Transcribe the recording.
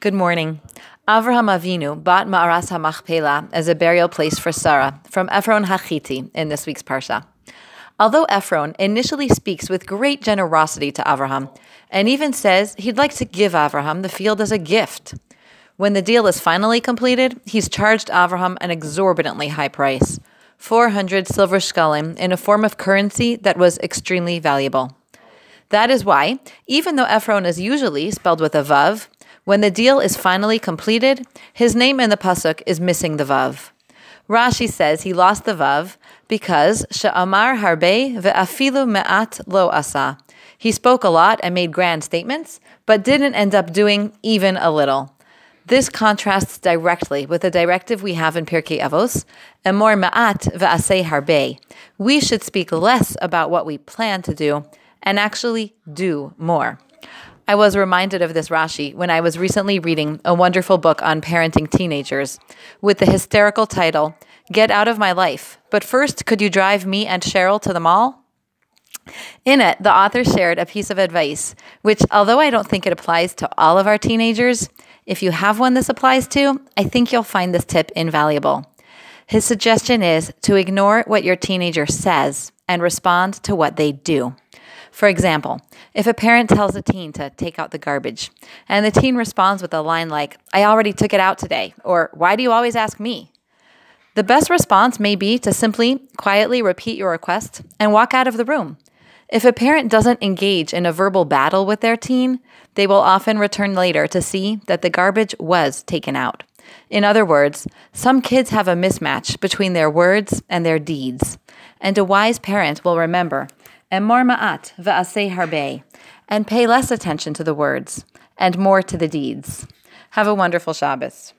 Good morning. Avraham Avinu bought Ma'aras HaMachpelah as a burial place for Sarah from Ephron Hachiti in this week's Parsha. Although Ephron initially speaks with great generosity to Avraham and even says he'd like to give Avraham the field as a gift, when the deal is finally completed, he's charged Avraham an exorbitantly high price 400 silver shkalim in a form of currency that was extremely valuable. That is why, even though Ephron is usually spelled with a vav, when the deal is finally completed, his name in the pasuk is missing the vav. Rashi says he lost the vav because she'amar harbe ve'afilu me'at lo asa. He spoke a lot and made grand statements, but didn't end up doing even a little. This contrasts directly with the directive we have in Pirkei Avos, emor ma'at ve'asei harbe. We should speak less about what we plan to do and actually do more. I was reminded of this Rashi when I was recently reading a wonderful book on parenting teenagers with the hysterical title, Get Out of My Life. But first, could you drive me and Cheryl to the mall? In it, the author shared a piece of advice, which, although I don't think it applies to all of our teenagers, if you have one this applies to, I think you'll find this tip invaluable. His suggestion is to ignore what your teenager says and respond to what they do. For example, if a parent tells a teen to take out the garbage, and the teen responds with a line like, I already took it out today, or Why do you always ask me? The best response may be to simply quietly repeat your request and walk out of the room. If a parent doesn't engage in a verbal battle with their teen, they will often return later to see that the garbage was taken out. In other words, some kids have a mismatch between their words and their deeds, and a wise parent will remember emor ma'at ve'asei harbe, and pay less attention to the words and more to the deeds. Have a wonderful Shabbos.